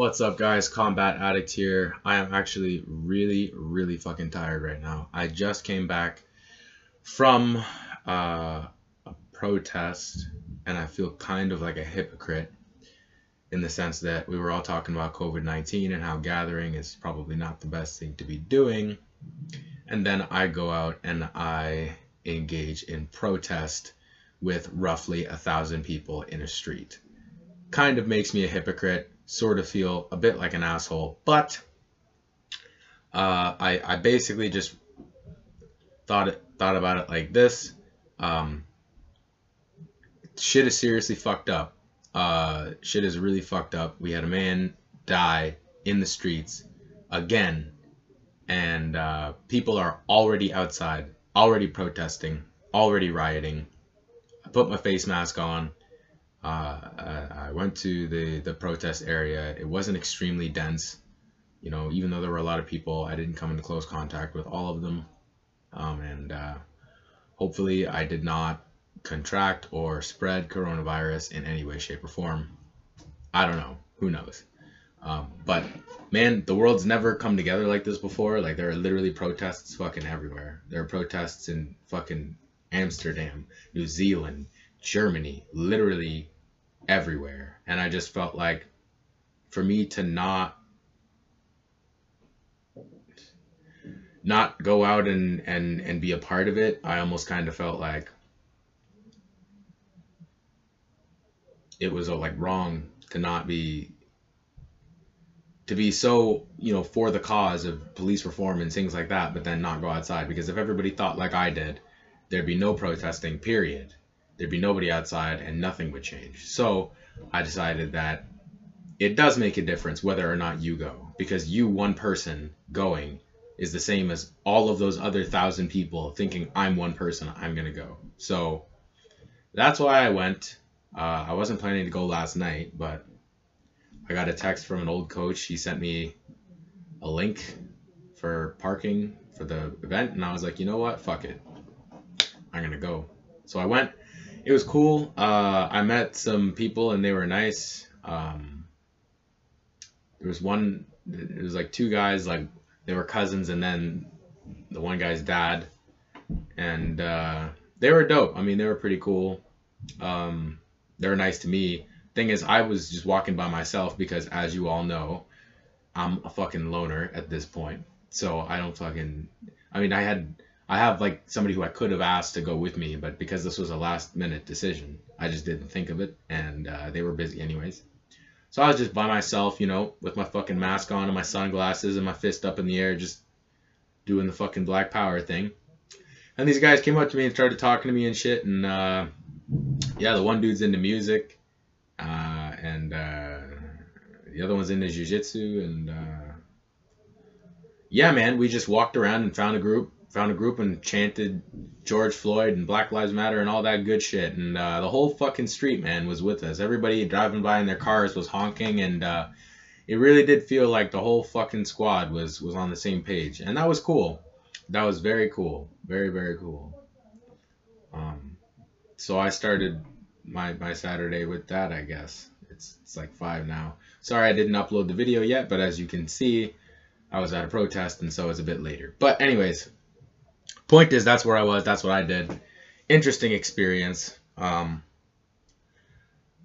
What's up, guys? Combat Addict here. I am actually really, really fucking tired right now. I just came back from uh, a protest, and I feel kind of like a hypocrite in the sense that we were all talking about COVID 19 and how gathering is probably not the best thing to be doing. And then I go out and I engage in protest with roughly a thousand people in a street. Kind of makes me a hypocrite, sort of feel a bit like an asshole, but uh, I, I basically just thought it, thought about it like this. Um, shit is seriously fucked up. Uh, shit is really fucked up. We had a man die in the streets again, and uh, people are already outside, already protesting, already rioting. I put my face mask on. Uh, I went to the, the protest area. It wasn't extremely dense. You know, even though there were a lot of people, I didn't come into close contact with all of them. Um, and uh, hopefully I did not contract or spread coronavirus in any way, shape, or form. I don't know. Who knows? Um, but man, the world's never come together like this before. Like there are literally protests fucking everywhere. There are protests in fucking Amsterdam, New Zealand, Germany, literally everywhere. And I just felt like for me to not not go out and and and be a part of it, I almost kind of felt like it was uh, like wrong to not be to be so you know for the cause of police reform and things like that but then not go outside because if everybody thought like i did there'd be no protesting period there'd be nobody outside and nothing would change so i decided that it does make a difference whether or not you go because you one person going is the same as all of those other thousand people thinking i'm one person i'm going to go so that's why i went uh, I wasn't planning to go last night, but I got a text from an old coach. He sent me a link for parking for the event, and I was like, you know what? Fuck it. I'm gonna go. So I went. It was cool. Uh, I met some people, and they were nice. Um, there was one. It was like two guys, like they were cousins, and then the one guy's dad, and uh, they were dope. I mean, they were pretty cool. Um, they're nice to me. Thing is, I was just walking by myself because, as you all know, I'm a fucking loner at this point. So I don't fucking. I mean, I had. I have like somebody who I could have asked to go with me, but because this was a last minute decision, I just didn't think of it, and uh, they were busy anyways. So I was just by myself, you know, with my fucking mask on and my sunglasses and my fist up in the air, just doing the fucking Black Power thing. And these guys came up to me and started talking to me and shit, and uh, yeah, the one dude's into music, uh, and uh, the other one's into jujitsu, and uh, yeah, man, we just walked around and found a group, found a group, and chanted George Floyd and Black Lives Matter and all that good shit, and uh, the whole fucking street, man, was with us. Everybody driving by in their cars was honking, and uh, it really did feel like the whole fucking squad was was on the same page, and that was cool. That was very cool, very very cool. Um, so I started my my Saturday with that. I guess it's it's like five now. Sorry I didn't upload the video yet, but as you can see, I was at a protest and so it's a bit later. But anyways, point is that's where I was. That's what I did. Interesting experience. Um,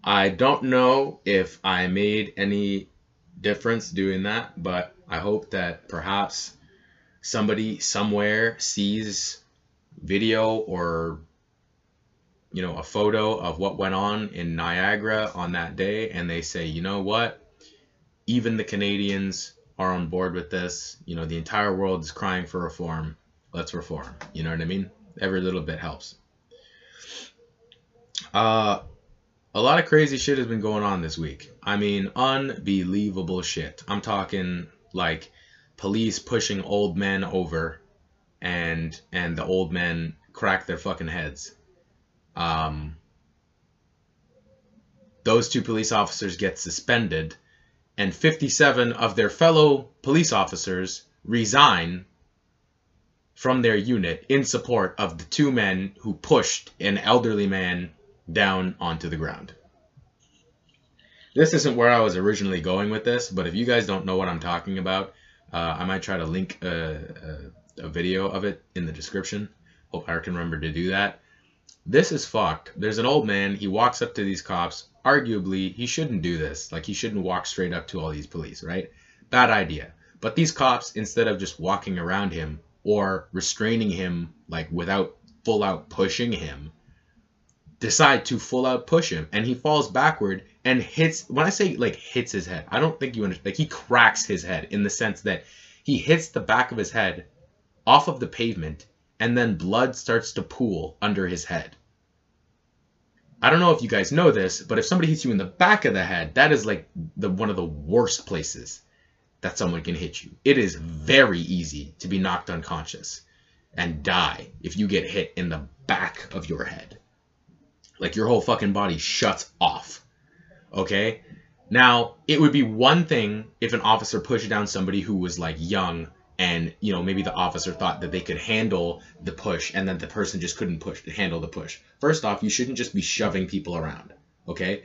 I don't know if I made any difference doing that, but I hope that perhaps somebody somewhere sees video or you know, a photo of what went on in Niagara on that day and they say, you know what? Even the Canadians are on board with this. You know, the entire world is crying for reform. Let's reform. You know what I mean? Every little bit helps. Uh, a lot of crazy shit has been going on this week. I mean, unbelievable shit. I'm talking like police pushing old men over and and the old men crack their fucking heads um, those two police officers get suspended, and 57 of their fellow police officers resign from their unit in support of the two men who pushed an elderly man down onto the ground. this isn't where I was originally going with this, but if you guys don't know what I'm talking about, uh, I might try to link a, a, a video of it in the description. Hope I can remember to do that. This is fucked. There's an old man. He walks up to these cops. Arguably, he shouldn't do this. Like, he shouldn't walk straight up to all these police, right? Bad idea. But these cops, instead of just walking around him or restraining him, like, without full out pushing him, decide to full out push him. And he falls backward and hits. When I say, like, hits his head, I don't think you understand. Like, he cracks his head in the sense that he hits the back of his head off of the pavement and then blood starts to pool under his head. I don't know if you guys know this, but if somebody hits you in the back of the head, that is like the one of the worst places that someone can hit you. It is very easy to be knocked unconscious and die if you get hit in the back of your head. Like your whole fucking body shuts off. Okay? Now, it would be one thing if an officer pushed down somebody who was like young and you know maybe the officer thought that they could handle the push and then the person just couldn't push handle the push first off you shouldn't just be shoving people around okay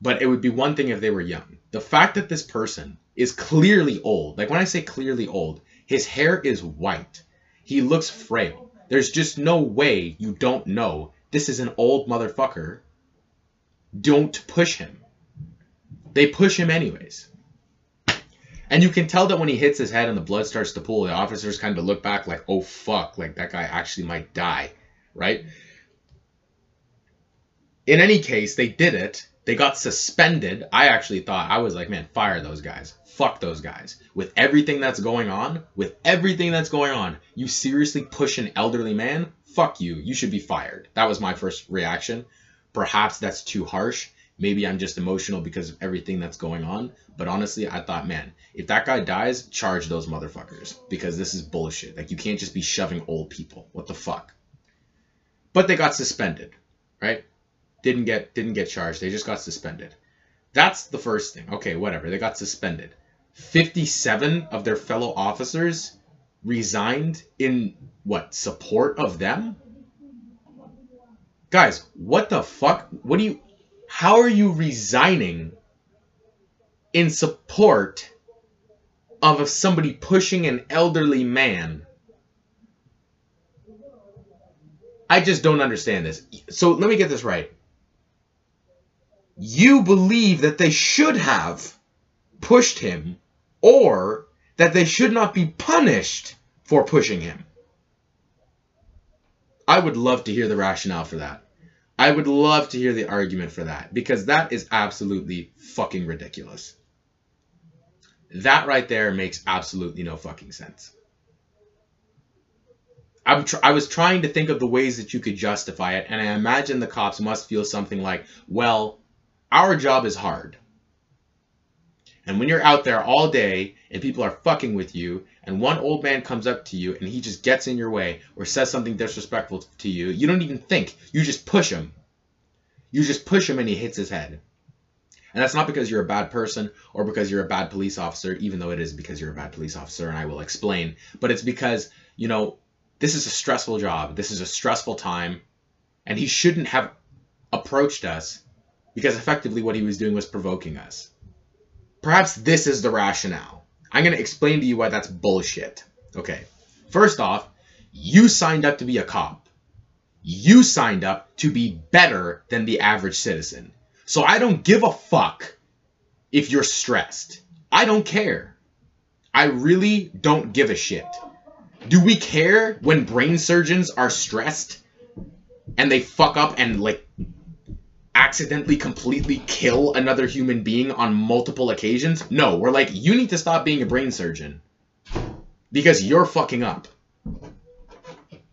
but it would be one thing if they were young the fact that this person is clearly old. Like when i say clearly old his hair is white. He looks frail. There's just no way you don't know this is an old motherfucker. Don't push him. They push him anyways. And you can tell that when he hits his head and the blood starts to pool, the officers kind of look back like, oh fuck, like that guy actually might die, right? In any case, they did it. They got suspended. I actually thought, I was like, man, fire those guys. Fuck those guys. With everything that's going on, with everything that's going on, you seriously push an elderly man? Fuck you. You should be fired. That was my first reaction. Perhaps that's too harsh. Maybe I'm just emotional because of everything that's going on. But honestly, I thought, man, if that guy dies, charge those motherfuckers because this is bullshit. Like you can't just be shoving old people. What the fuck? But they got suspended, right? Didn't get didn't get charged. They just got suspended. That's the first thing. Okay, whatever. They got suspended. 57 of their fellow officers resigned in what support of them? Guys, what the fuck? What do you how are you resigning in support of somebody pushing an elderly man? I just don't understand this. So let me get this right. You believe that they should have pushed him or that they should not be punished for pushing him. I would love to hear the rationale for that. I would love to hear the argument for that because that is absolutely fucking ridiculous. That right there makes absolutely no fucking sense. I'm tr- I was trying to think of the ways that you could justify it, and I imagine the cops must feel something like, well, our job is hard. And when you're out there all day and people are fucking with you, and one old man comes up to you and he just gets in your way or says something disrespectful to you, you don't even think. You just push him. You just push him and he hits his head. And that's not because you're a bad person or because you're a bad police officer, even though it is because you're a bad police officer, and I will explain. But it's because, you know, this is a stressful job. This is a stressful time. And he shouldn't have approached us because effectively what he was doing was provoking us. Perhaps this is the rationale. I'm going to explain to you why that's bullshit. Okay. First off, you signed up to be a cop. You signed up to be better than the average citizen. So I don't give a fuck if you're stressed. I don't care. I really don't give a shit. Do we care when brain surgeons are stressed and they fuck up and like accidentally completely kill another human being on multiple occasions. No, we're like, you need to stop being a brain surgeon because you're fucking up.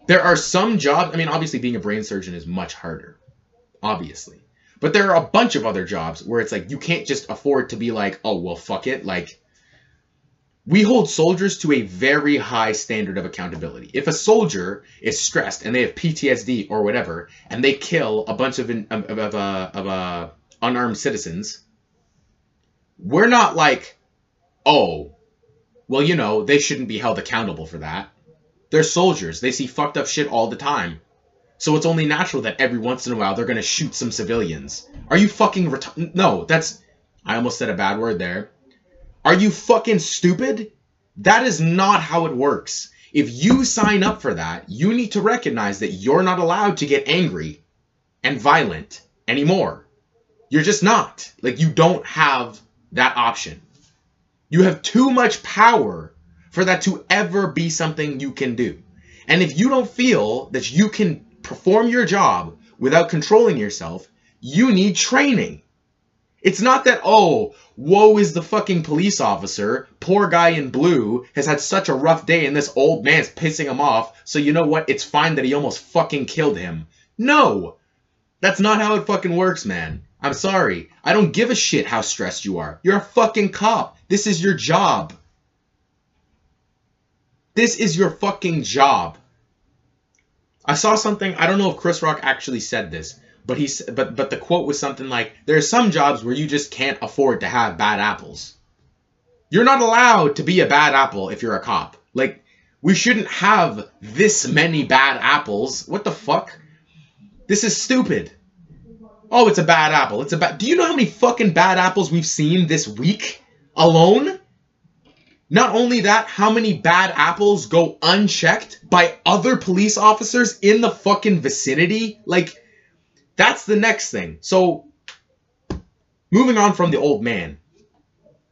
There are some jobs, I mean, obviously, being a brain surgeon is much harder, obviously. But there are a bunch of other jobs where it's like, you can't just afford to be like, oh, well, fuck it. Like, we hold soldiers to a very high standard of accountability. If a soldier is stressed and they have PTSD or whatever, and they kill a bunch of of, of, uh, of uh, unarmed citizens, we're not like, oh, well, you know, they shouldn't be held accountable for that. They're soldiers. They see fucked up shit all the time. So it's only natural that every once in a while they're gonna shoot some civilians. Are you fucking ret- No, that's I almost said a bad word there. Are you fucking stupid? That is not how it works. If you sign up for that, you need to recognize that you're not allowed to get angry and violent anymore. You're just not. Like, you don't have that option. You have too much power for that to ever be something you can do. And if you don't feel that you can perform your job without controlling yourself, you need training. It's not that, oh, woe is the fucking police officer. Poor guy in blue has had such a rough day and this old man's pissing him off. So you know what? It's fine that he almost fucking killed him. No! That's not how it fucking works, man. I'm sorry. I don't give a shit how stressed you are. You're a fucking cop. This is your job. This is your fucking job. I saw something, I don't know if Chris Rock actually said this, but he but but the quote was something like there are some jobs where you just can't afford to have bad apples. You're not allowed to be a bad apple if you're a cop. Like we shouldn't have this many bad apples. What the fuck? This is stupid. Oh, it's a bad apple. It's a bad. Do you know how many fucking bad apples we've seen this week alone? Not only that, how many bad apples go unchecked by other police officers in the fucking vicinity? Like, that's the next thing. So, moving on from the old man.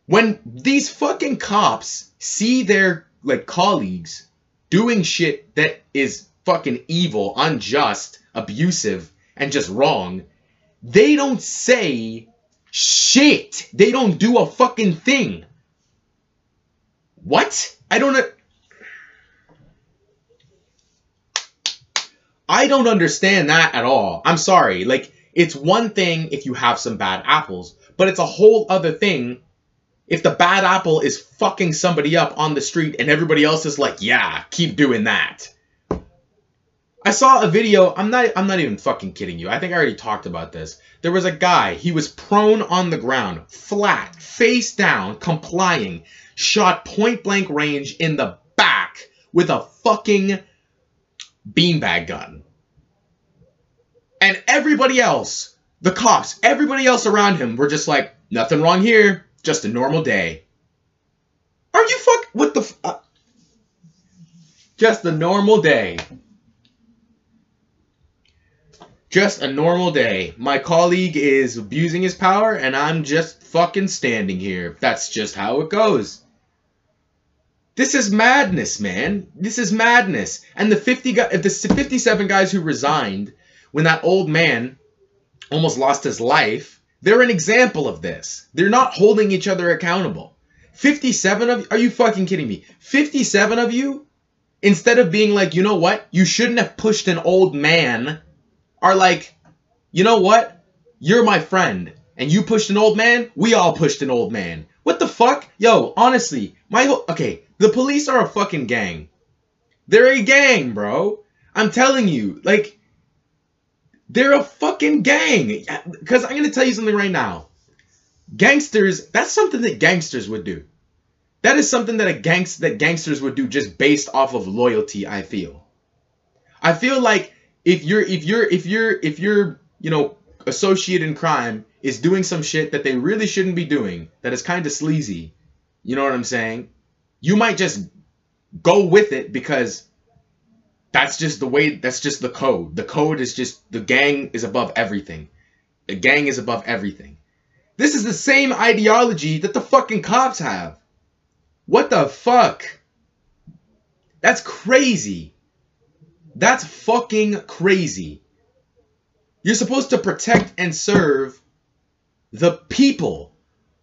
When these fucking cops see their, like, colleagues doing shit that is fucking evil, unjust, abusive, and just wrong, they don't say shit. They don't do a fucking thing. What? I don't I don't understand that at all. I'm sorry. Like, it's one thing if you have some bad apples, but it's a whole other thing if the bad apple is fucking somebody up on the street and everybody else is like, yeah, keep doing that. I saw a video, I'm not I'm not even fucking kidding you. I think I already talked about this. There was a guy, he was prone on the ground, flat, face down, complying shot point blank range in the back with a fucking beanbag gun. And everybody else, the cops, everybody else around him were just like, nothing wrong here, just a normal day. Are you fuck? What the? F- uh, just a normal day. Just a normal day. My colleague is abusing his power, and I'm just fucking standing here. That's just how it goes. This is madness, man. This is madness. And the 50 guy, the 57 guys who resigned when that old man almost lost his life, they're an example of this. They're not holding each other accountable. 57 of are you fucking kidding me? 57 of you instead of being like, "You know what? You shouldn't have pushed an old man." Are like, "You know what? You're my friend and you pushed an old man, we all pushed an old man. What the fuck? Yo, honestly, my whole okay, the police are a fucking gang. They're a gang, bro. I'm telling you, like, they're a fucking gang. Because I'm gonna tell you something right now. Gangsters, that's something that gangsters would do. That is something that a gangst that gangsters would do just based off of loyalty, I feel. I feel like if you're if you're if you're if you're, you know, associated in crime is doing some shit that they really shouldn't be doing, that is kind of sleazy. You know what I'm saying? You might just go with it because that's just the way, that's just the code. The code is just, the gang is above everything. The gang is above everything. This is the same ideology that the fucking cops have. What the fuck? That's crazy. That's fucking crazy. You're supposed to protect and serve the people.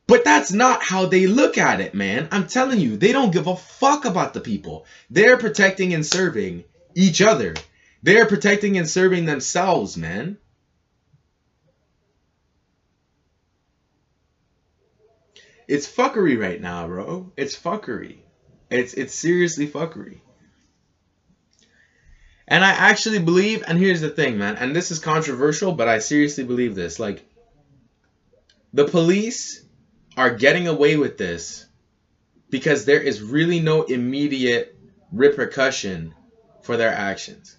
But that's not how they look at it, man. I'm telling you, they don't give a fuck about the people. They're protecting and serving each other. They're protecting and serving themselves, man. It's fuckery right now, bro. It's fuckery. It's it's seriously fuckery. And I actually believe, and here's the thing, man, and this is controversial, but I seriously believe this. Like, the police are getting away with this because there is really no immediate repercussion for their actions.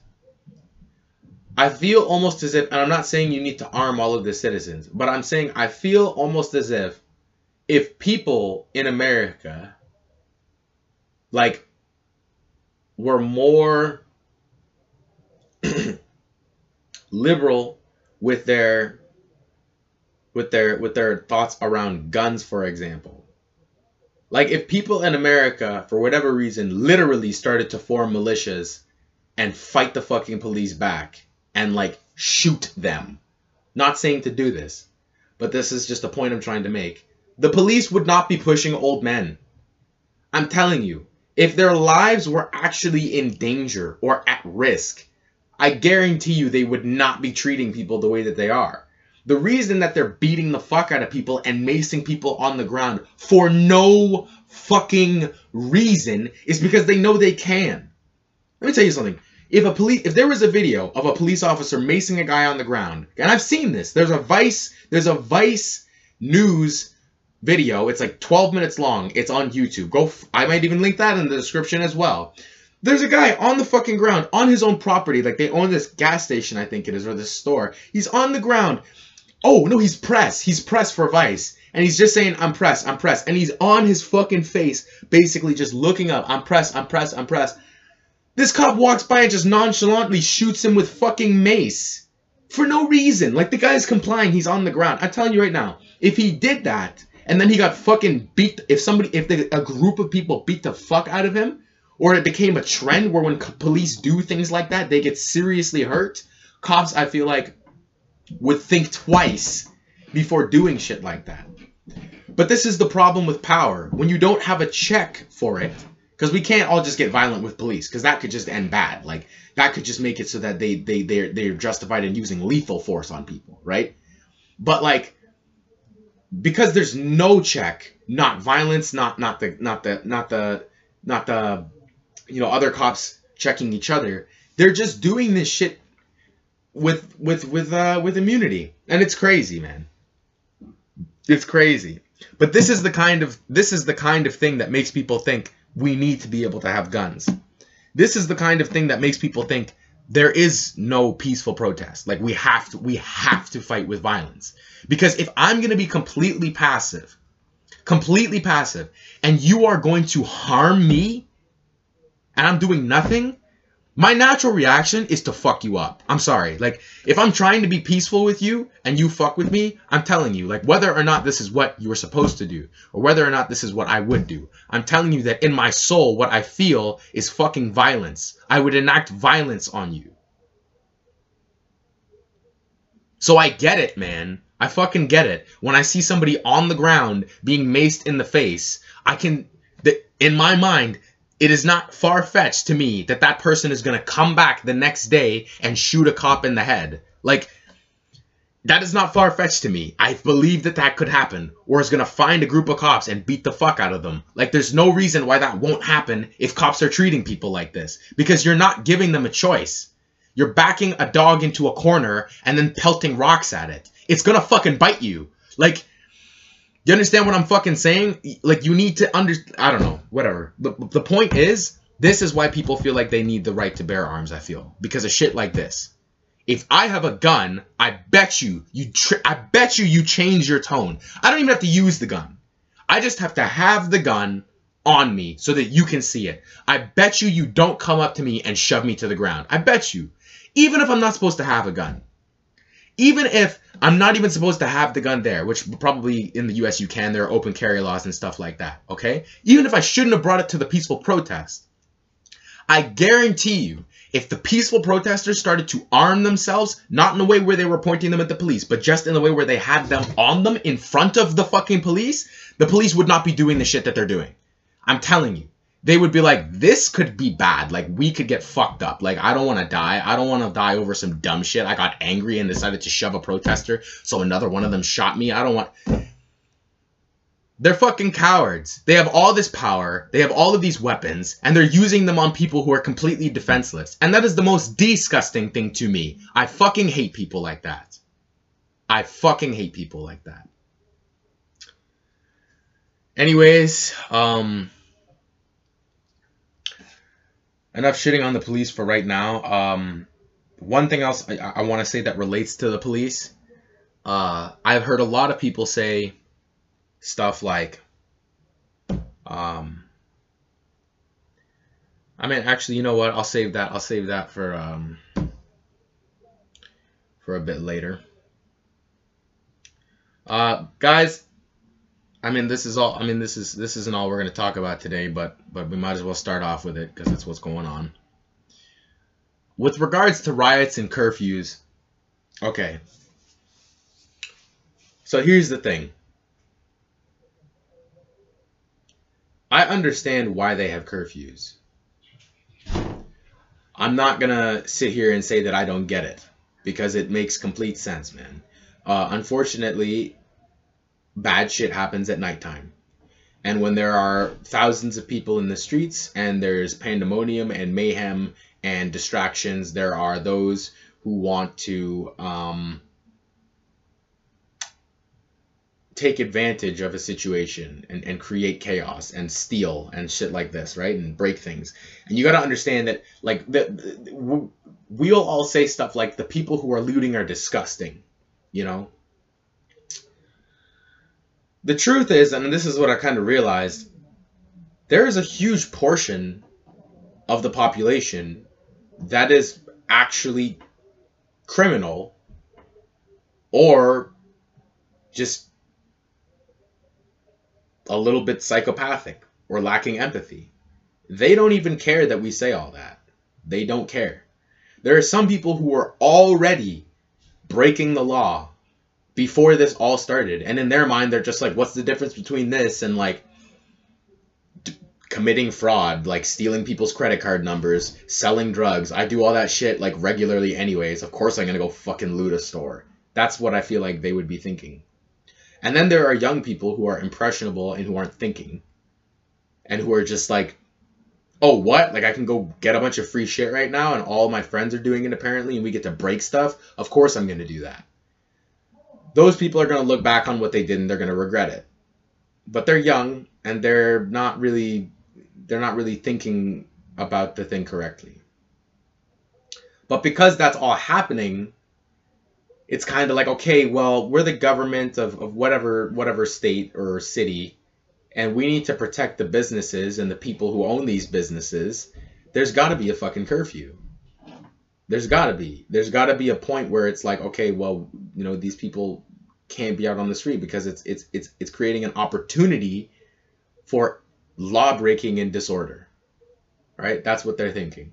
I feel almost as if, and I'm not saying you need to arm all of the citizens, but I'm saying I feel almost as if if people in America like were more liberal with their with their with their thoughts around guns for example. Like if people in america for whatever reason literally started to form militias and fight the fucking police back and like shoot them. Not saying to do this but this is just a point i'm trying to make. The police would not be pushing old men. I'm telling you if their lives were actually in danger or at risk I guarantee you they would not be treating people the way that they are. The reason that they're beating the fuck out of people and macing people on the ground for no fucking reason is because they know they can. Let me tell you something. If a police if there was a video of a police officer macing a guy on the ground, and I've seen this. There's a Vice there's a Vice news video. It's like 12 minutes long. It's on YouTube. Go I might even link that in the description as well. There's a guy on the fucking ground on his own property. Like they own this gas station, I think it is, or this store. He's on the ground. Oh, no, he's pressed. He's pressed for Vice. And he's just saying, I'm pressed. I'm pressed," And he's on his fucking face, basically just looking up. I'm pressed. I'm pressed. I'm pressed. This cop walks by and just nonchalantly shoots him with fucking mace. For no reason. Like the guy's complying, he's on the ground. I'm telling you right now, if he did that, and then he got fucking beat, if somebody, if the, a group of people beat the fuck out of him, or it became a trend where when police do things like that, they get seriously hurt. Cops, I feel like, would think twice before doing shit like that. But this is the problem with power. When you don't have a check for it, because we can't all just get violent with police, because that could just end bad. Like that could just make it so that they they they're they're justified in using lethal force on people, right? But like because there's no check, not violence, not not the not the not the not the you know other cops checking each other. They're just doing this shit with with with uh with immunity, and it's crazy, man. It's crazy. But this is the kind of this is the kind of thing that makes people think we need to be able to have guns. This is the kind of thing that makes people think there is no peaceful protest. Like we have to we have to fight with violence. Because if I'm going to be completely passive, completely passive, and you are going to harm me and I'm doing nothing, my natural reaction is to fuck you up. I'm sorry. Like, if I'm trying to be peaceful with you and you fuck with me, I'm telling you, like, whether or not this is what you were supposed to do, or whether or not this is what I would do, I'm telling you that in my soul, what I feel is fucking violence. I would enact violence on you. So I get it, man. I fucking get it. When I see somebody on the ground being maced in the face, I can, in my mind, it is not far fetched to me that that person is going to come back the next day and shoot a cop in the head. Like, that is not far fetched to me. I believe that that could happen. Or is going to find a group of cops and beat the fuck out of them. Like, there's no reason why that won't happen if cops are treating people like this. Because you're not giving them a choice. You're backing a dog into a corner and then pelting rocks at it. It's going to fucking bite you. Like, you understand what I'm fucking saying? Like you need to under I don't know, whatever. The the point is this is why people feel like they need the right to bear arms, I feel. Because of shit like this. If I have a gun, I bet you you I bet you you change your tone. I don't even have to use the gun. I just have to have the gun on me so that you can see it. I bet you you don't come up to me and shove me to the ground. I bet you. Even if I'm not supposed to have a gun. Even if I'm not even supposed to have the gun there, which probably in the US you can. There are open carry laws and stuff like that, okay? Even if I shouldn't have brought it to the peaceful protest, I guarantee you, if the peaceful protesters started to arm themselves, not in a way where they were pointing them at the police, but just in the way where they had them on them in front of the fucking police, the police would not be doing the shit that they're doing. I'm telling you they would be like, this could be bad. Like, we could get fucked up. Like, I don't want to die. I don't want to die over some dumb shit. I got angry and decided to shove a protester, so another one of them shot me. I don't want. They're fucking cowards. They have all this power, they have all of these weapons, and they're using them on people who are completely defenseless. And that is the most disgusting thing to me. I fucking hate people like that. I fucking hate people like that. Anyways, um enough shitting on the police for right now. Um, one thing else I, I want to say that relates to the police. Uh, I've heard a lot of people say stuff like um I mean actually you know what I'll save that I'll save that for um for a bit later. Uh guys I mean this is all I mean this is this isn't all we're going to talk about today but but we might as well start off with it because that's what's going on. With regards to riots and curfews okay. So here's the thing. I understand why they have curfews. I'm not gonna sit here and say that I don't get it because it makes complete sense, man. Uh, unfortunately, bad shit happens at nighttime. And when there are thousands of people in the streets and there's pandemonium and mayhem and distractions, there are those who want to um, take advantage of a situation and, and create chaos and steal and shit like this, right? And break things. And you got to understand that, like, the, we'll all say stuff like the people who are looting are disgusting, you know? The truth is, and this is what I kind of realized, there is a huge portion of the population that is actually criminal or just a little bit psychopathic or lacking empathy. They don't even care that we say all that. They don't care. There are some people who are already breaking the law before this all started. And in their mind, they're just like, what's the difference between this and like d- committing fraud, like stealing people's credit card numbers, selling drugs? I do all that shit like regularly, anyways. Of course, I'm to go fucking loot a store. That's what I feel like they would be thinking. And then there are young people who are impressionable and who aren't thinking and who are just like, oh, what? Like I can go get a bunch of free shit right now and all my friends are doing it apparently and we get to break stuff. Of course I'm going to do that. Those people are going to look back on what they did and they're going to regret it. But they're young and they're not really they're not really thinking about the thing correctly. But because that's all happening, it's kind of like okay well we're the government of, of whatever whatever state or city and we need to protect the businesses and the people who own these businesses there's got to be a fucking curfew there's got to be there's got to be a point where it's like okay well you know these people can't be out on the street because it's it's it's it's creating an opportunity for law breaking and disorder right that's what they're thinking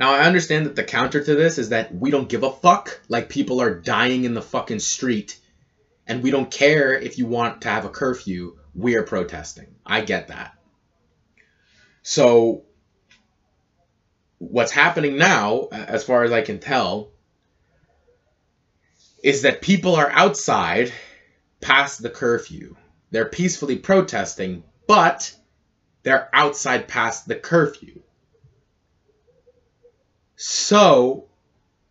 now I understand that the counter to this is that we don't give a fuck. Like people are dying in the fucking street and we don't care if you want to have a curfew. We are protesting. I get that. So what's happening now, as far as I can tell, is that people are outside past the curfew. They're peacefully protesting, but they're outside past the curfew. So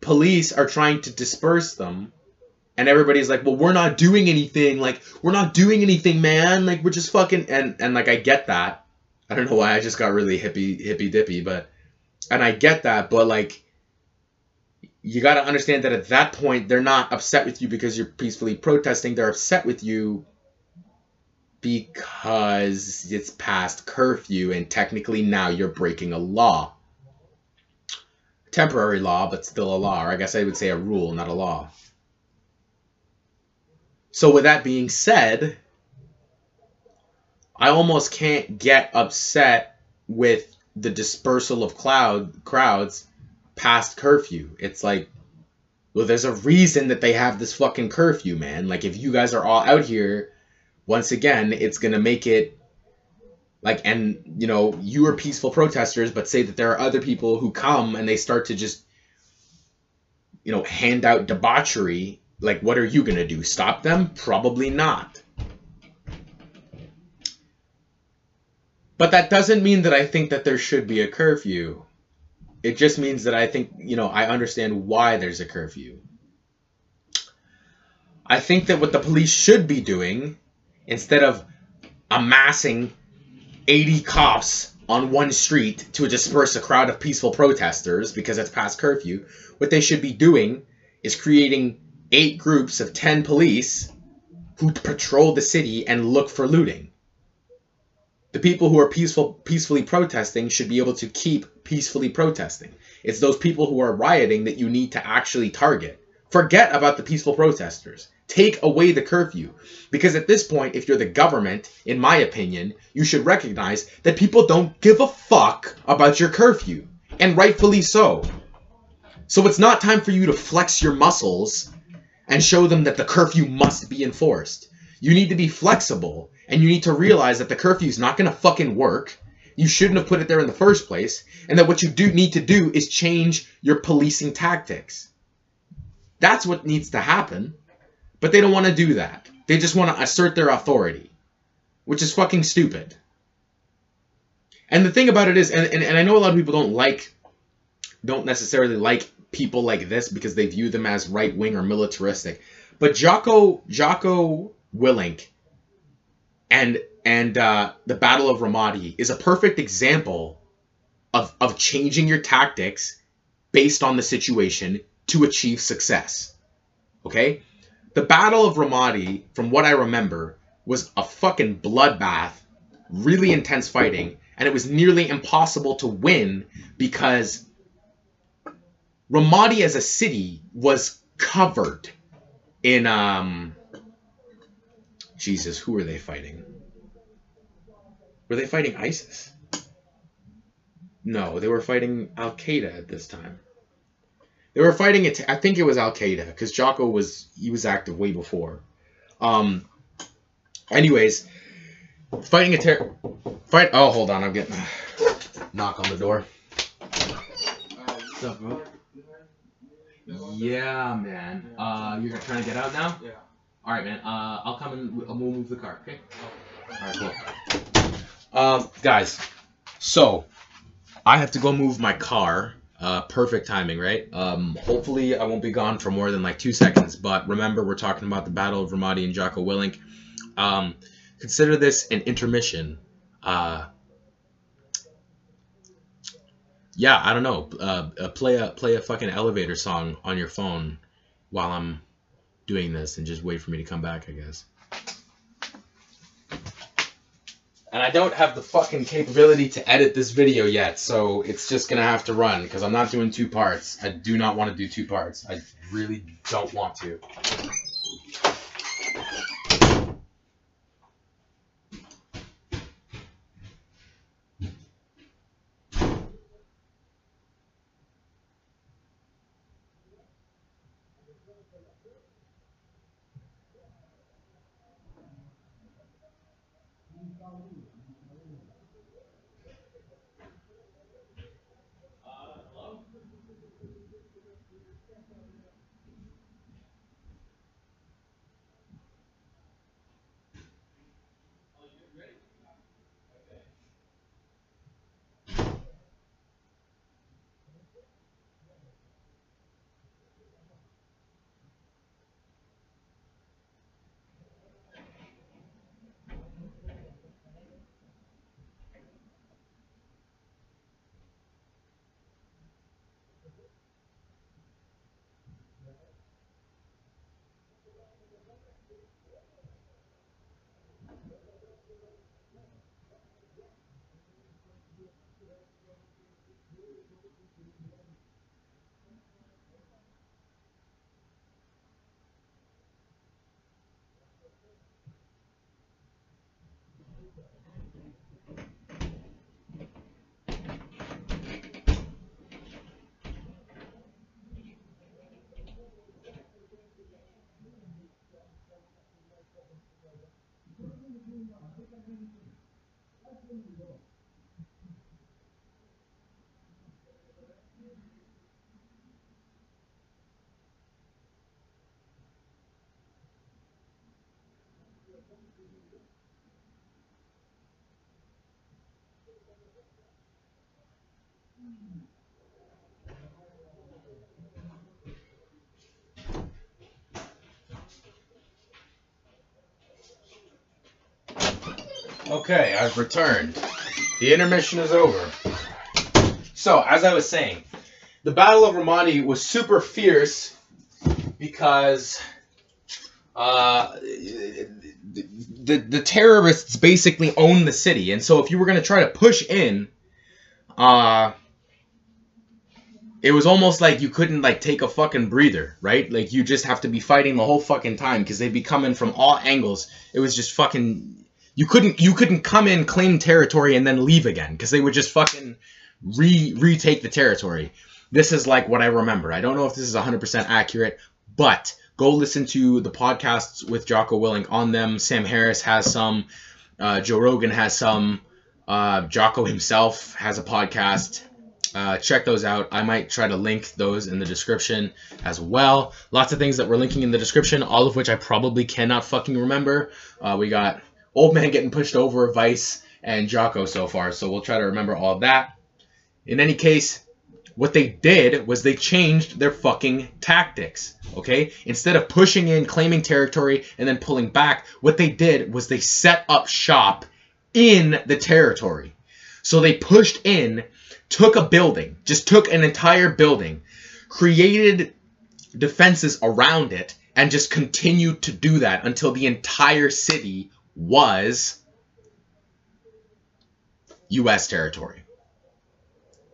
police are trying to disperse them. And everybody's like, well, we're not doing anything. Like, we're not doing anything, man. Like, we're just fucking. And, and like, I get that. I don't know why I just got really hippy, hippy dippy, but. And I get that, but like. You got to understand that at that point, they're not upset with you because you're peacefully protesting. They're upset with you because it's past curfew and technically now you're breaking a law temporary law, but still a law, or I guess I would say a rule, not a law. So, with that being said, I almost can't get upset with the dispersal of cloud crowds past curfew. It's like, well, there's a reason that they have this fucking curfew, man. Like, if you guys are all out here, once again, it's gonna make it like and you know you are peaceful protesters but say that there are other people who come and they start to just you know hand out debauchery like what are you going to do stop them probably not but that doesn't mean that i think that there should be a curfew it just means that i think you know i understand why there's a curfew i think that what the police should be doing instead of amassing 80 cops on one street to disperse a crowd of peaceful protesters because it's past curfew. What they should be doing is creating eight groups of 10 police who patrol the city and look for looting. The people who are peaceful peacefully protesting should be able to keep peacefully protesting. It's those people who are rioting that you need to actually target. Forget about the peaceful protesters. Take away the curfew. Because at this point, if you're the government, in my opinion, you should recognize that people don't give a fuck about your curfew. And rightfully so. So it's not time for you to flex your muscles and show them that the curfew must be enforced. You need to be flexible and you need to realize that the curfew is not going to fucking work. You shouldn't have put it there in the first place. And that what you do need to do is change your policing tactics. That's what needs to happen. But they don't want to do that. They just want to assert their authority, which is fucking stupid. And the thing about it is, and, and, and I know a lot of people don't like, don't necessarily like people like this because they view them as right wing or militaristic. But Jocko Jocko Willink and and uh, the Battle of Ramadi is a perfect example of of changing your tactics based on the situation to achieve success. Okay, the Battle of Ramadi, from what I remember, was a fucking bloodbath, really intense fighting, and it was nearly impossible to win because Ramadi as a city was covered in um Jesus, who were they fighting? Were they fighting ISIS? No, they were fighting Al Qaeda at this time. They were fighting it. I think it was Al Qaeda because Jocko was he was active way before. Um. Anyways, fighting a terror. Fight. Oh, hold on. I'm getting a knock on the door. What's up, bro? Yeah, man. Uh, you're trying to get out now? Yeah. All right, man. Uh, I'll come and we'll move the car. Okay. All right, cool. Um, guys, so I have to go move my car. Uh, perfect timing, right? Um, hopefully I won't be gone for more than like two seconds. But remember, we're talking about the Battle of Ramadi and Jocko Willink. Um, consider this an intermission. Uh, yeah, I don't know. Uh, uh, play a play a fucking elevator song on your phone while I'm doing this, and just wait for me to come back. I guess. And I don't have the fucking capability to edit this video yet, so it's just gonna have to run because I'm not doing two parts. I do not want to do two parts. I really don't want to. Italy 嗯。Okay, I've returned. The intermission is over. So, as I was saying, the Battle of Ramadi was super fierce because uh, the the terrorists basically own the city, and so if you were gonna try to push in, uh, it was almost like you couldn't like take a fucking breather, right? Like you just have to be fighting the whole fucking time because they'd be coming from all angles. It was just fucking. You couldn't you couldn't come in, claim territory, and then leave again because they would just fucking re retake the territory. This is like what I remember. I don't know if this is 100% accurate, but go listen to the podcasts with Jocko Willink on them. Sam Harris has some. Uh, Joe Rogan has some. Uh, Jocko himself has a podcast. Uh, check those out. I might try to link those in the description as well. Lots of things that we're linking in the description, all of which I probably cannot fucking remember. Uh, we got Old Man getting pushed over, Vice, and Jocko so far, so we'll try to remember all of that. In any case, what they did was they changed their fucking tactics. Okay? Instead of pushing in, claiming territory, and then pulling back, what they did was they set up shop in the territory. So they pushed in, took a building, just took an entire building, created defenses around it, and just continued to do that until the entire city was U.S. territory.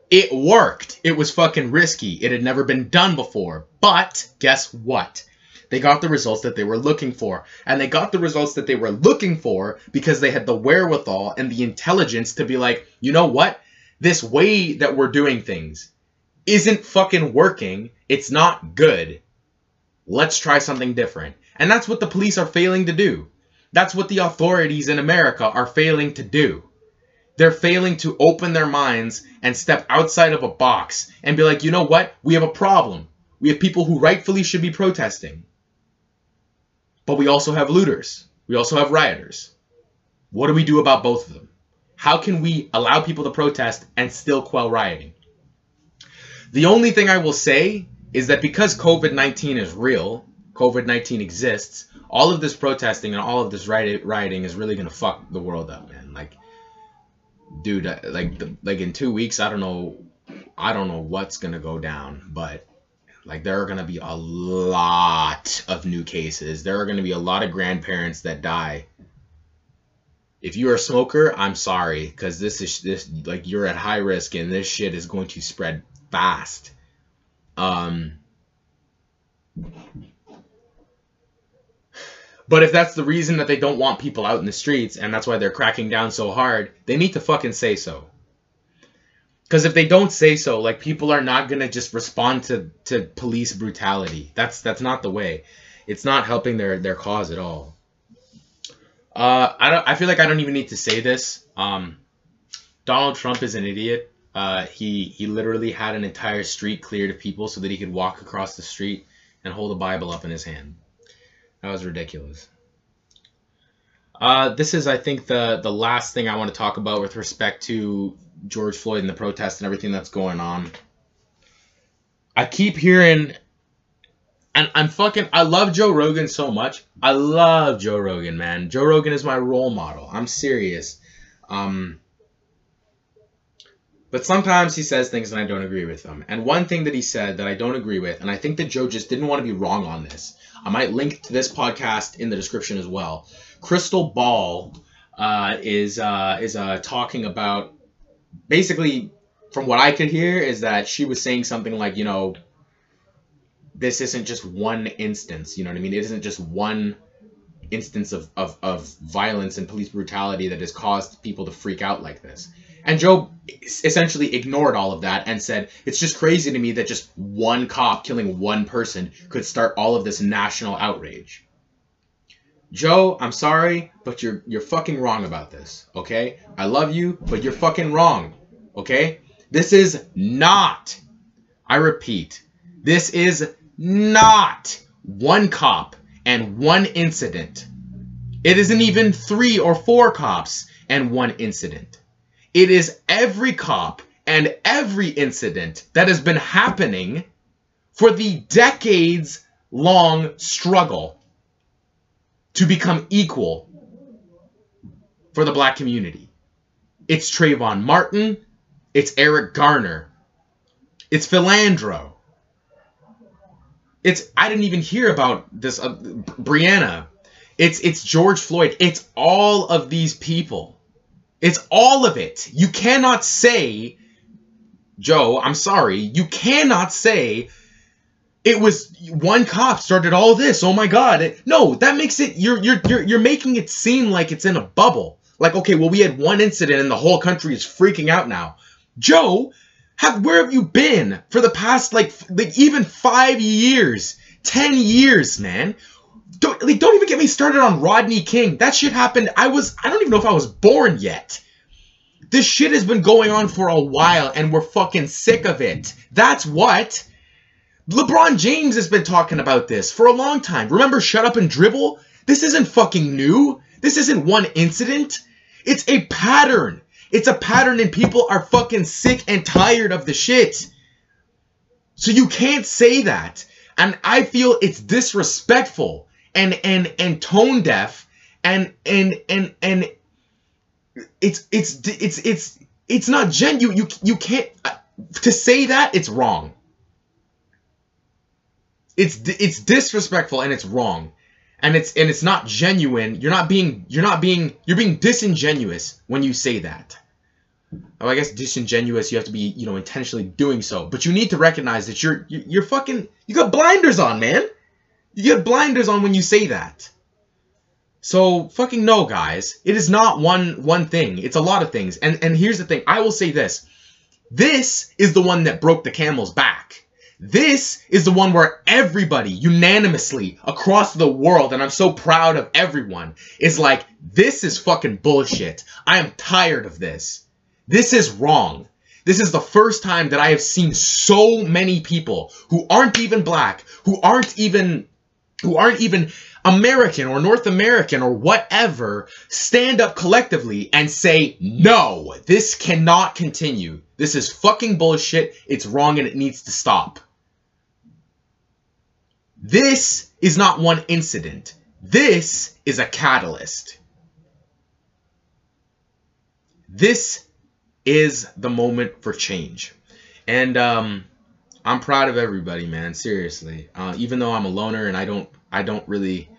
It worked. It was fucking risky. It had never been done before. But guess what? They got the results that they were looking for. And they got the results that they were looking for because they had the wherewithal and the intelligence to be like, you know what? This way that we're doing things isn't fucking working. It's not good. Let's try something different. And that's what the police are failing to do. That's what the authorities in America are failing to do. They're failing to open their minds and step outside of a box and be like, you know what? We have a problem. We have people who rightfully should be protesting. But we also have looters. We also have rioters. What do we do about both of them? How can we allow people to protest and still quell rioting? The only thing I will say is that because COVID 19 is real, COVID 19 exists, all of this protesting and all of this rioting is really to fuck the world up, man. Like, dude, like, like in two weeks, I don't know, I don't know what's to go down, but like there are to be a lot of new cases. There are to be a lot of grandparents that die. If you're a smoker, I'm sorry cuz this is this like you're at high risk and this shit is going to spread fast. Um But if that's the reason that they don't want people out in the streets and that's why they're cracking down so hard, they need to fucking say so. Because if they don't say so, like people are not gonna just respond to, to police brutality. That's that's not the way. It's not helping their their cause at all. Uh, I don't. I feel like I don't even need to say this. Um, Donald Trump is an idiot. Uh, he he literally had an entire street cleared of people so that he could walk across the street and hold a Bible up in his hand. That was ridiculous. Uh, this is, I think, the the last thing I want to talk about with respect to George Floyd and the protests and everything that's going on. I keep hearing, and I'm fucking, I love Joe Rogan so much. I love Joe Rogan, man. Joe Rogan is my role model. I'm serious. Um, but sometimes he says things and I don't agree with them. And one thing that he said that I don't agree with, and I think that Joe just didn't want to be wrong on this. I might link to this podcast in the description as well. Krystal Ball uh, is uh, is uh, talking about basically, from what I could hear, is that she was saying something like, you know, this isn't just one instance. You know what I mean? It isn't just one instance of, of, of violence and police brutality that has caused people to freak out like this. And Joe essentially ignored all of that and said, It's just crazy to me that just one cop killing one person could start all of this national outrage. Joe, I'm sorry, but you're you're fucking wrong about this, okay? I love you, but you're fucking wrong, okay? This is not, I repeat, this is not one cop and one incident. It isn't even three or four cops and one incident. It is every cop and every incident that has been happening for the decades long struggle to become equal for the black community. It's Trayvon Martin. It's Eric Garner. It's Philando. It's I didn't even hear about this uh, Breonna. It's it's George Floyd. It's all of these people. It's all of it. You cannot say Joe, I'm sorry. You cannot say it was one cop started all this. Oh my god. No, that makes it you're you're you're you're making it seem like it's in a bubble. Like okay, well we had one incident and the whole country is freaking out now. Joe, have where have you been for the past like like even 5 years, 10 years, man? Don't like, don't even get me started on Rodney King. That shit happened. I was I don't even know if I was born yet. This shit has been going on for a while and we're fucking sick of it. That's what. LeBron James has been talking about this for a long time. Remember Shut Up and Dribble? This isn't fucking new. This isn't one incident. It's a pattern. It's a pattern and people are fucking sick and tired of the shit. So you can't say that. And I feel it's disrespectful and and and tone deaf and and and and it's it's it's it's it's not gen you you you can't uh, to say that it's wrong. It's it's disrespectful and it's wrong. And it's and it's not genuine. You're not being you're not being you're being disingenuous when you say that. Oh i guess disingenuous you have to be you know intentionally doing so. But you need to recognize that you're you're fucking you got blinders on man you get blinders on when you say that so fucking no, guys. It is not one one thing. It's a lot of things. And and here's the thing. I will say this. This is the one that broke the camel's back. This is the one where everybody unanimously across the world, and I'm so proud of everyone, is like, this is fucking bullshit. I am tired of this. This is wrong. This is the first time that I have seen so many people who aren't even black, who aren't even who aren't even American or North American or whatever stand up collectively and say, no, this cannot continue. This is fucking bullshit. It's wrong and it needs to stop. This is not one incident. This is a catalyst. This is the moment for change. And um, I'm proud of everybody, man. Seriously. Uh, even though I'm a loner and I don't I don't really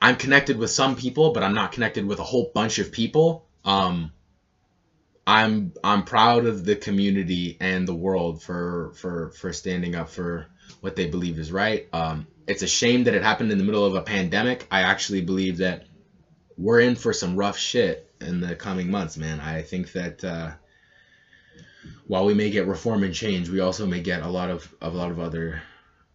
I'm connected with some people, but I'm not connected with a whole bunch of people. Um, I'm I'm proud of the community and the world for for for standing up for what they believe is right. Um, it's a shame that it happened in the middle of a pandemic. I actually believe that we're in for some rough shit in the coming months, man. I think that uh, while we may get reform and change, we also may get a lot of, a lot of other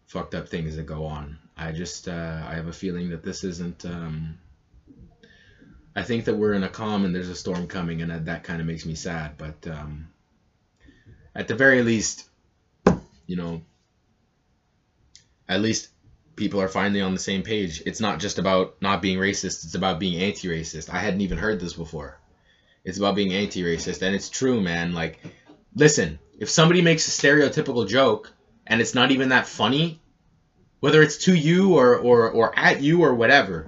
fucked up things that go on. I just uh, I have a feeling that this isn't. Um, I think that we're in a calm and there's a storm coming, and that, that kind of makes me sad. But um, at the very least, you know, at least people are finally on the same page. It's not just about not being racist; it's about being anti-racist. I hadn't even heard this before. It's about being anti-racist, and it's true, man. Like, listen, if somebody makes a stereotypical joke and it's not even that funny, whether it's to you or, or, or at you or whatever,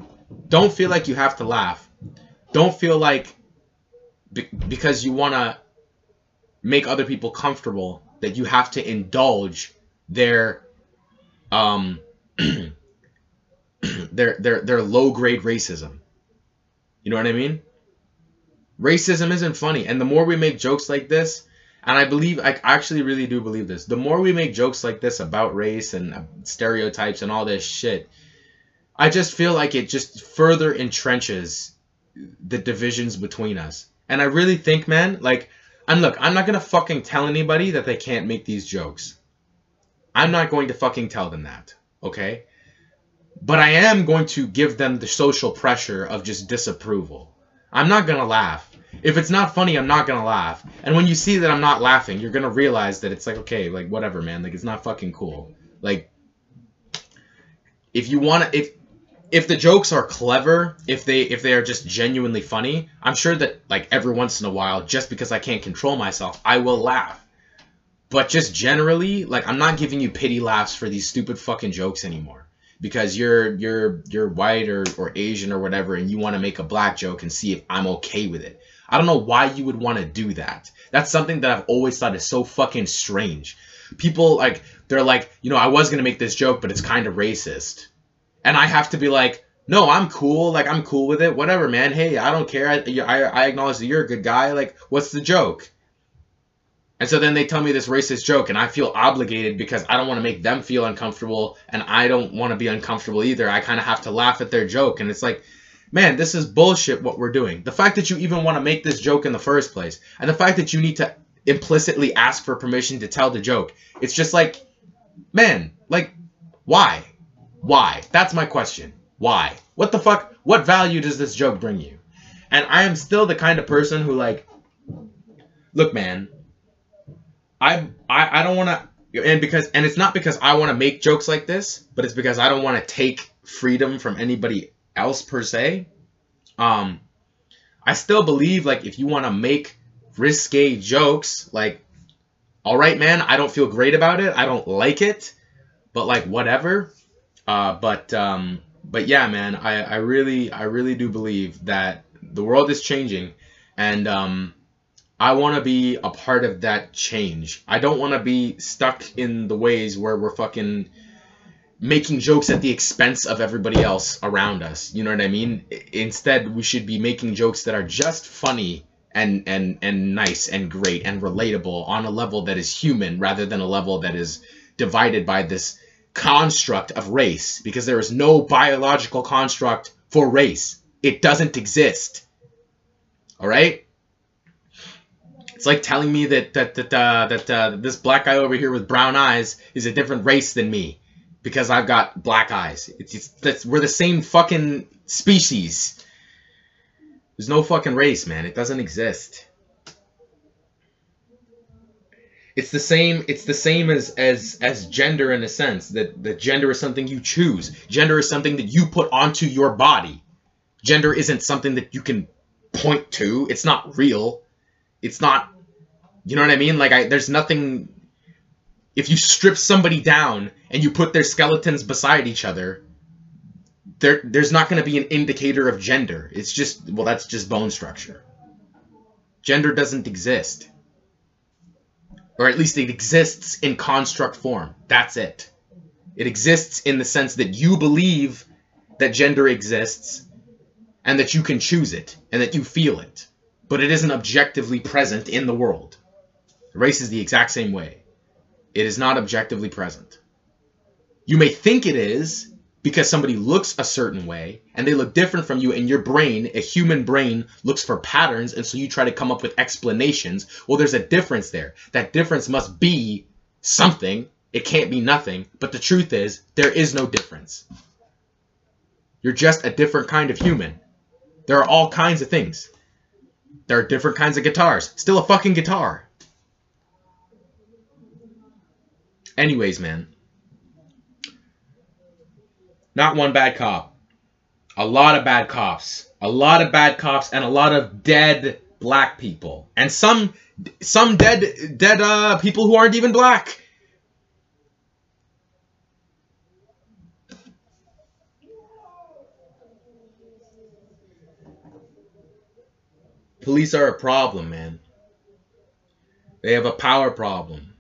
don't feel like you have to laugh. Don't feel like be, because you want to make other people comfortable that you have to indulge their um their their their low grade racism. You know what I mean? Racism isn't funny, and the more we make jokes like this, and I believe, I actually really do believe this. The more we make jokes like this about race and stereotypes and all this shit, I just feel like it just further entrenches the divisions between us. And I really think, man, like, and look, I'm not gonna fucking tell anybody that they can't make these jokes. I'm not going to fucking tell them that, okay? But I am going to give them the social pressure of just disapproval. I'm not gonna laugh if it's not funny, I'm not gonna laugh. And when you see that I'm not laughing, you're gonna realize that it's like, okay, like whatever, man. Like it's not fucking cool. Like if you want to, if if the jokes are clever, if they if they are just genuinely funny, I'm sure that like every once in a while, just because I can't control myself, I will laugh. But just generally, like I'm not giving you pity laughs for these stupid fucking jokes anymore because you're you're you're white or, or Asian or whatever and you want to make a black joke and see if I'm okay with it. I don't know why you would want to do that. That's something that I've always thought is so fucking strange. people like they're like, you know, I was gonna make this joke, but it's kind of racist, and I have to be like, no, I'm cool. Like I'm cool with it. Whatever, man. Hey, I don't care. I, I, I acknowledge that you're a good guy. Like, what's the joke? And so then they tell me this racist joke, and I feel obligated because I don't want to make them feel uncomfortable, and I don't want to be uncomfortable either. I kind of have to laugh at their joke, and it's like, man, this is bullshit what we're doing. The fact that you even want to make this joke in the first place, and the fact that you need to implicitly ask for permission to tell the joke, it's just like, man, like, why? Why? That's my question. Why? What the fuck? What value does this joke bring you? And I am still the kind of person who, like, look, man, I I, I don't want to and because and it's not because I want to make jokes like this, but it's because I don't want to take freedom from anybody else per se. Um I still believe like if you want to make risque jokes, like all right, man, I don't feel great about it. I don't like it, but like whatever. Uh but um but yeah, man, I I really I really do believe that the world is changing and um I want to be a part of that change. I don't want to be stuck in the ways where we're fucking making jokes at the expense of everybody else around us. You know what I mean? Instead, we should be making jokes that are just funny and and and nice and great and relatable on a level that is human rather than a level that is divided by this construct of race because there is no biological construct for race. It doesn't exist. All right? It's like telling me that that that uh, that uh, this black guy over here with brown eyes is a different race than me because I've got black eyes. It's, it's that's we're the same fucking species. There's no fucking race, man. It doesn't exist. It's the same. It's the same as as as gender in a sense that that gender is something you choose. Gender is something that you put onto your body. Gender isn't something that you can point to. It's not real. It's not you know what I mean? Like I there's nothing if you strip somebody down and you put their skeletons beside each other, there there's not going to be an indicator of gender. It's just well that's just bone structure. Gender doesn't exist. Or at least it exists in construct form. That's it. It exists in the sense that you believe that gender exists and that you can choose it and that you feel it, but it isn't objectively present in the world. Race is the exact same way. It is not objectively present. You may think it is because somebody looks a certain way and they look different from you and your brain, a human brain, looks for patterns and so you try to come up with explanations. Well, there's a difference there. That difference must be something. It can't be nothing. But the truth is, there is no difference. You're just a different kind of human. There are all kinds of things. There are different kinds of guitars. Still a fucking guitar. Anyways, man. Not one bad cop. A lot of bad cops. A lot of bad cops and a lot of dead black people. And some some dead dead uh people who aren't even black. Police are a problem, man. They have a power problem.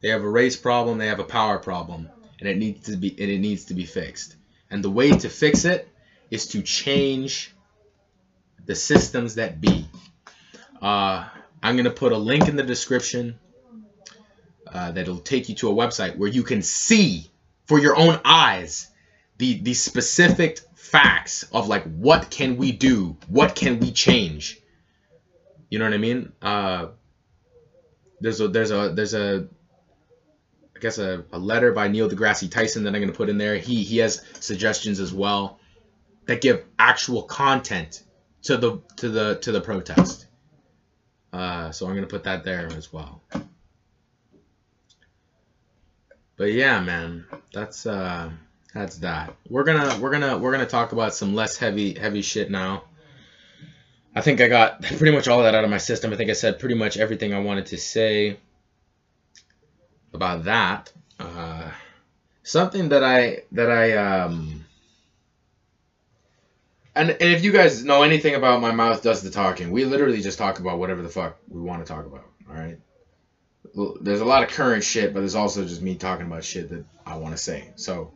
They have a race problem, they have a power problem, and it needs to be and it needs to be fixed. And the way to fix it is to change the systems that be. Uh, I'm gonna put a link in the description uh, that'll take you to a website where you can see for your own eyes the the specific facts of like what can we do, what can we change. You know what I mean? Uh, there's a there's a there's a I guess a, a letter by Neil deGrasse Tyson that I'm going to put in there. He he has suggestions as well that give actual content to the to the to the protest. Uh, so I'm going to put that there as well. But yeah, man, that's uh, that's that. We're gonna we're gonna we're gonna talk about some less heavy heavy shit now. I think I got pretty much all that out of my system. I think I said pretty much everything I wanted to say about that. Uh, something that I that I um and, and if you guys know anything about my mouth does the talking, we literally just talk about whatever the fuck we want to talk about. All right. there's a lot of current shit, but there's also just me talking about shit that I want to say. So,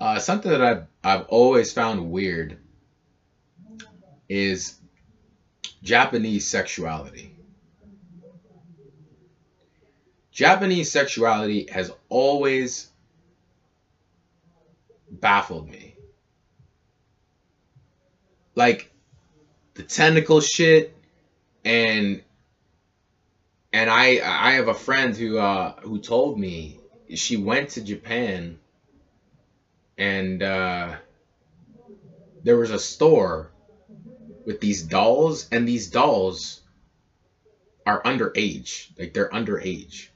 uh, something that I've I've always found weird is Japanese sexuality. Japanese sexuality has always baffled me. Like the tentacle shit and and I I have a friend who uh who told me she went to Japan and uh there was a store with these dolls and these dolls are underage like they're underage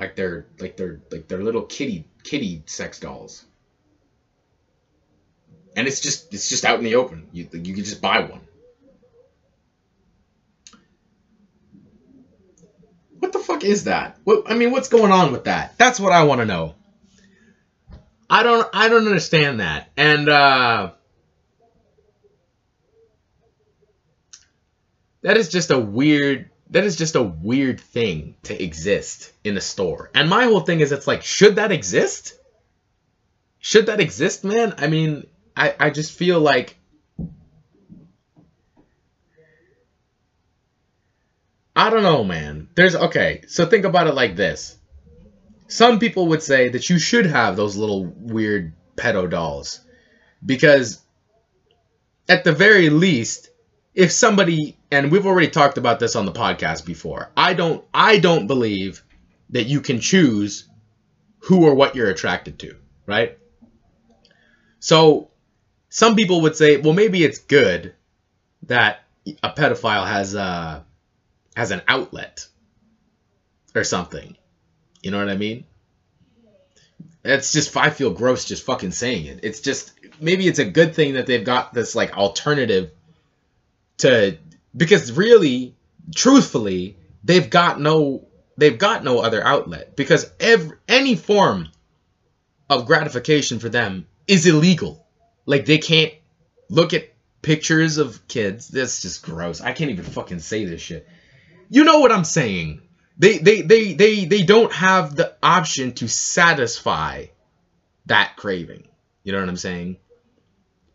like they're like they're like they're little kitty kitty sex dolls. And it's just it's just out in the open. You you can just buy one. What the fuck is that? What i mean what's going on with that? That's what i want to know. I don't i don't understand that. And uh that is just a weird that is just a weird thing to exist in a store. And my whole thing is it's like, should that exist? Should that exist, man? I mean, I, I just feel like I don't know, man. There's okay, so think about it like this. Some people would say that you should have those little weird pedo dolls because at the very least, if somebody and we've already talked about this on the podcast before. I don't I don't believe that you can choose who or what you're attracted to, right? So some people would say, well, maybe it's good that a pedophile has a has an outlet or something. You know what I mean? It's just I feel gross just fucking saying it. It's just maybe it's a good thing that they've got this like alternative to because really truthfully they've got no they've got no other outlet. Because every any form of gratification for them is illegal. Like they can't look at pictures of kids. That's just gross. I can't even fucking say this shit. You know what i'm saying. They they they they, they don't have the option to satisfy that craving. You know what i'm saying?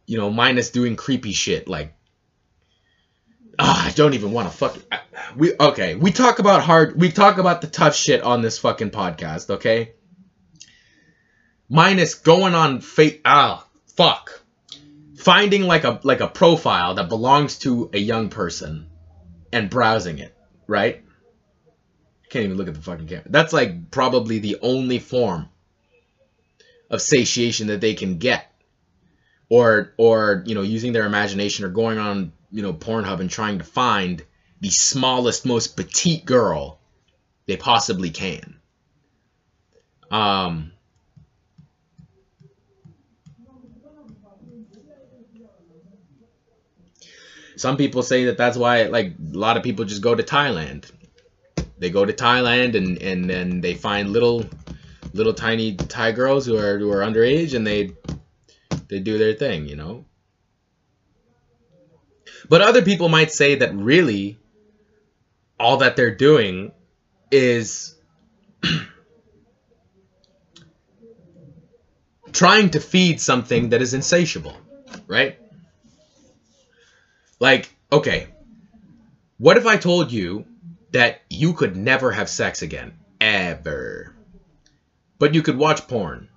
You know minus doing creepy shit like oh, I don't even want to fuck. We okay. We talk about hard. We talk about the tough shit on this fucking podcast. Okay. Minus going on fake. Ah, fuck. Finding like a like a profile that belongs to a young person, and browsing it. Right. Can't even look at the fucking camera. That's like probably the only form of satiation that they can get or or you know using their imagination or going on you know, Pornhub and trying to find the smallest, most petite girl they possibly can. Um, some people say that that's why like a lot of people just go to Thailand. They go to Thailand and and then they find little little tiny Thai girls who are who are underage and they they do their thing, you know. But other people might say that really all that they're doing is trying to feed something that is insatiable, right? Like, okay, what if I told you that you could never have sex again? Ever. But you could watch porn.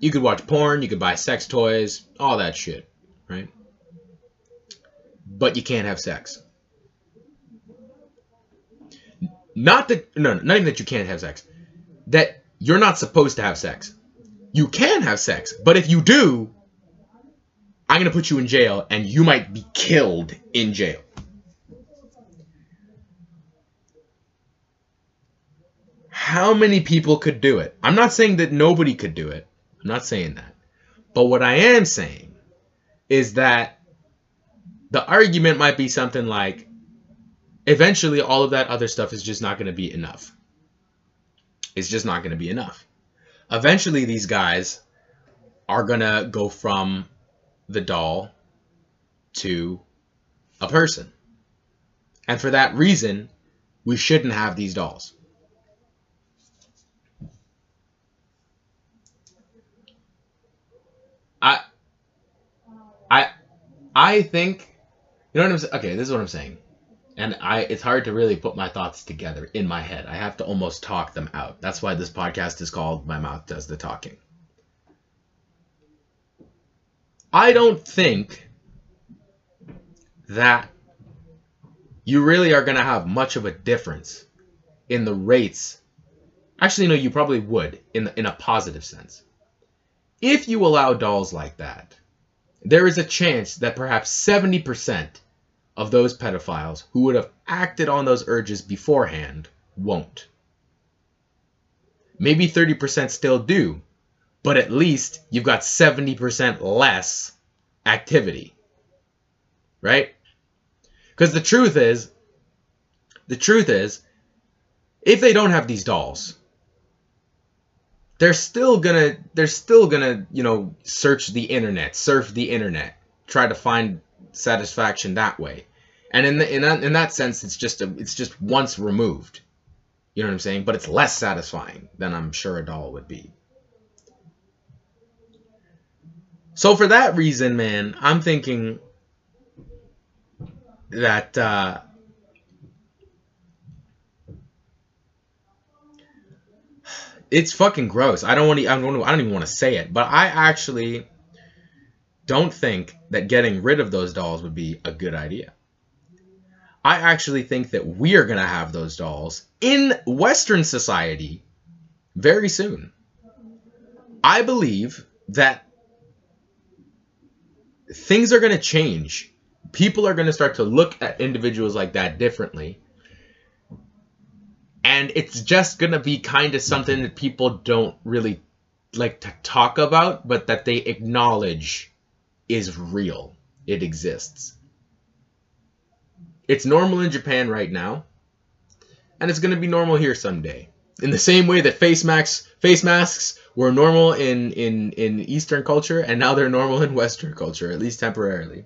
You could watch porn, you could buy sex toys, all that shit, right? But you can't have sex. Not that no, not even that you can't have sex. That you're not supposed to have sex. You can have sex, but if you do, I'm going to put you in jail and you might be killed in jail. How many people could do it? I'm not saying that nobody could do it. I'm not saying that. But what I am saying is that the argument might be something like eventually all of that other stuff is just not going to be enough. It's just not going to be enough. Eventually, these guys are going to go from the doll to a person. And for that reason, we shouldn't have these dolls. I I I think you know what I'm saying? Okay, this is what I'm saying. And I it's hard to really put my thoughts together in my head. I have to almost talk them out. That's why this podcast is called My Mouth Does the Talking. I don't think that you really are going to have much of a difference in the rates. Actually, no, you probably would in, in a positive sense. If you allow dolls like that, there is a chance that perhaps 70% of those pedophiles who would have acted on those urges beforehand won't. Maybe 30% still do, but at least you've got 70% less activity. Right? Because the truth is, the truth is, if they don't have these dolls, they're still gonna they're still gonna you know search the internet, surf the internet, try to find satisfaction that way. And in the, in that, in that sense, it's just a, it's just once removed. You know what I'm saying? But it's less satisfying than I'm sure a doll would be. So for that reason, man, I'm thinking that uh, it's fucking gross. I don't want to. I don't. I don't even want to say it, but I actually don't think that getting rid of those dolls would be a good idea. I actually think that we are going to have those dolls in Western society very soon. I believe that things are going to change. People are going to start to look at individuals like that differently. And it's just going to be kind of something that people don't really like to talk about, but that they acknowledge is real. It exists. It's normal in Japan right now, and it's going to be normal here someday. In the same way that face masks, face masks were normal in, in, in Eastern culture, and now they're normal in Western culture, at least temporarily.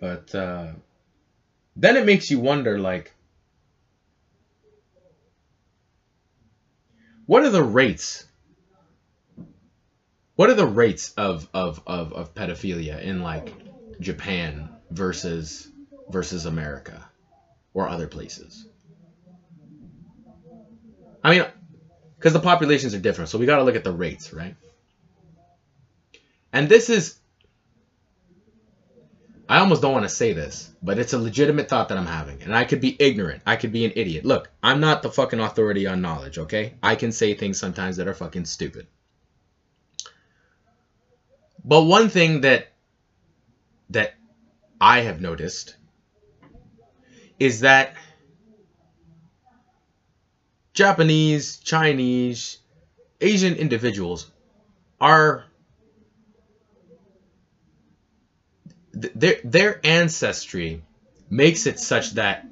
But uh, then it makes you wonder, like, what are the rates what are the rates of of of, of pedophilia in like Japan versus versus America or other places? I mean, because the populations are different, so we got to look at the rates, right? And this is, I almost don't want to say this, but it's a legitimate thought that I'm having. And I could be ignorant. I could be an idiot. Look, I'm not the fucking authority on knowledge, okay? I can say things sometimes that are fucking stupid. But one thing that that I have noticed is that Japanese, Chinese, Asian individuals are their their ancestry makes it such that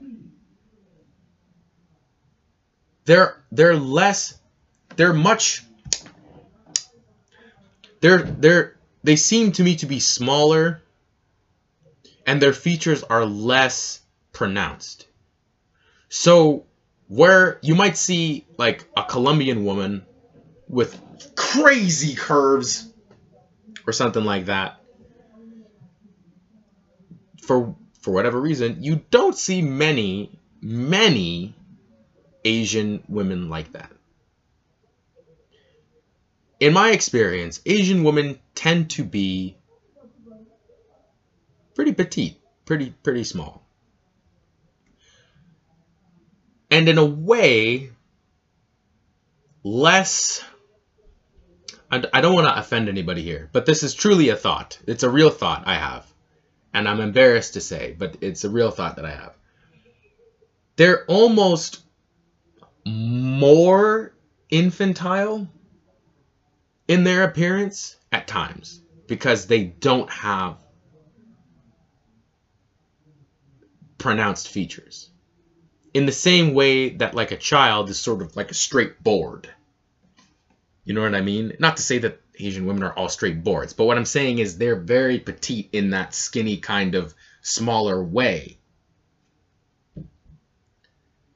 they're they're less they're much they're they're they seem to me to be smaller and their features are less pronounced. So where you might see like a Colombian woman with crazy curves or something like that for for whatever reason you don't see many many Asian women like that in my experience, Asian women tend to be pretty petite, pretty pretty small. And in a way, less I don't want to offend anybody here, but this is truly a thought. It's a real thought I have. And I'm embarrassed to say, but it's a real thought that I have. They're almost more infantile in their appearance at times because they don't have pronounced features. In the same way that like a child is sort of like a straight board. You know what I mean? Not to say that Asian women are all straight boards. But what I'm saying is they're very petite in that skinny kind of smaller way.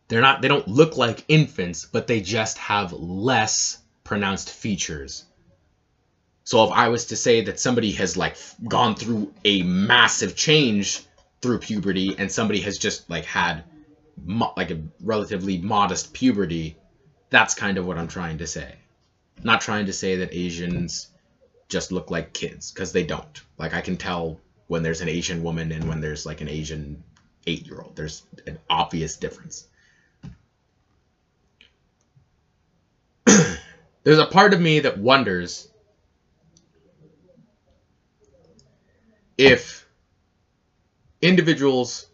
They're not they don't look like infants, but they just have less pronounced features. So if I was to say that somebody has like gone through a massive change through puberty and somebody has just like had mo- like a relatively modest puberty, that's kind of what I'm trying to say. Not trying to say that Asians just look like kids because they don't. Like I can tell when there's an Asian woman and when there's like an Asian 8-year-old. There's an obvious difference. there's a part of me that wonders if individuals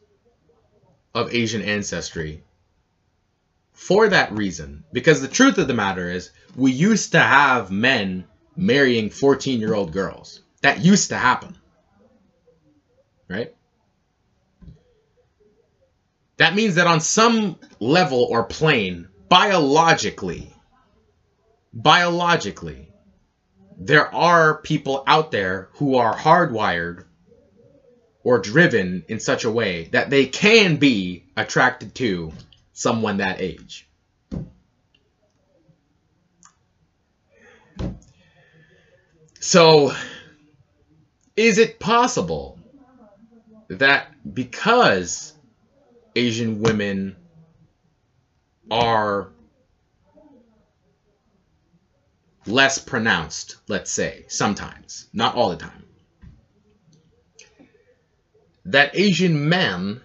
of Asian ancestry, for that reason, because the truth of the matter is, we used to have men marrying 14 year old girls. That used to happen. Right? That means that on some level or plane, biologically, biologically, there are people out there who are hardwired or driven in such a way that they can be attracted to someone that age. So, is it possible that because Asian women are less pronounced, let's say, sometimes, not all the time. That Asian men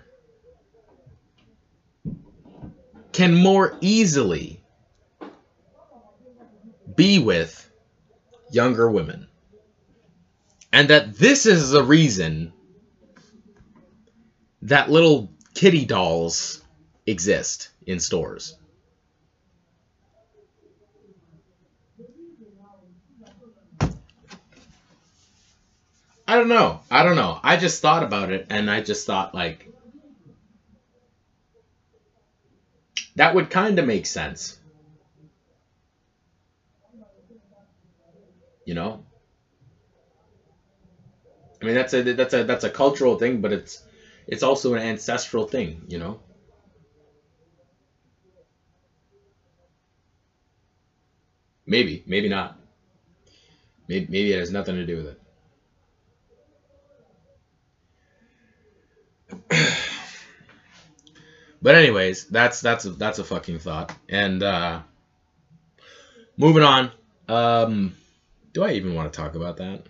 can more easily be with younger women. And that this is the reason that little kitty dolls exist in stores. I don't know. I don't know. I just thought about it and I just thought like that would kind of make sense. You know? I mean that's a that's a that's a cultural thing, but it's it's also an ancestral thing, you know? Maybe, maybe not. Maybe, maybe it has nothing to do with it. but anyways, that's that's a, that's a fucking thought. And uh, moving on. Um, do I even want to talk about that?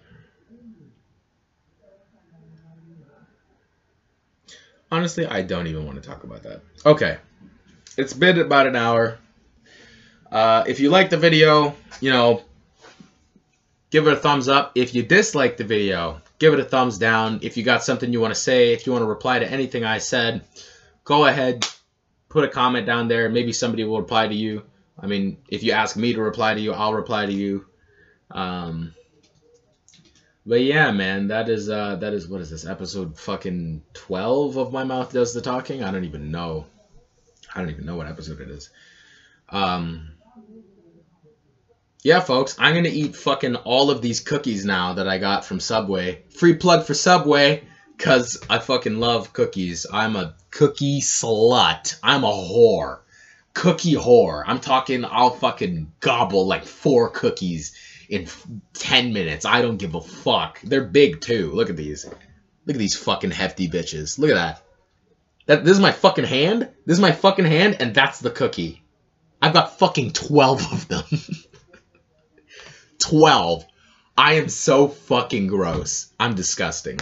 Honestly, I don't even want to talk about that. Okay, it's been about an hour. Uh, if you like the video, you know, give it a thumbs up. If you dislike the video, give it a thumbs down. If you got something you want to say, if you want to reply to anything I said, go ahead, put a comment down there. Maybe somebody will reply to you. I mean, if you ask me to reply to you, I'll reply to you. Um, but yeah, man, that is uh, that is what is this episode fucking twelve of my mouth does the talking? I don't even know. I don't even know what episode it is. Um, yeah, folks, I'm gonna eat fucking all of these cookies now that I got from Subway. Free plug for Subway, cause I fucking love cookies. I'm a cookie slut. I'm a whore. Cookie whore. I'm talking, I'll fucking gobble like four cookies in 10 minutes. I don't give a fuck. They're big too. Look at these. Look at these fucking hefty bitches. Look at that. That this is my fucking hand. This is my fucking hand, and that's the cookie. I've got fucking 12 of them. 12. I am so fucking gross. I'm disgusting.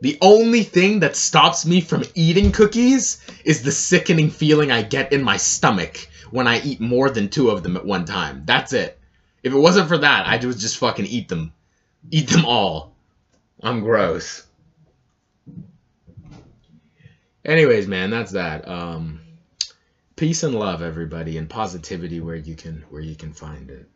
The only thing that stops me from eating cookies is the sickening feeling I get in my stomach when I eat more than two of them at one time. That's it. If it wasn't for that, I would just fucking eat them. Eat them all. I'm gross. Anyways, man, that's that. Um, peace and love, everybody, and positivity where you can where you can find it.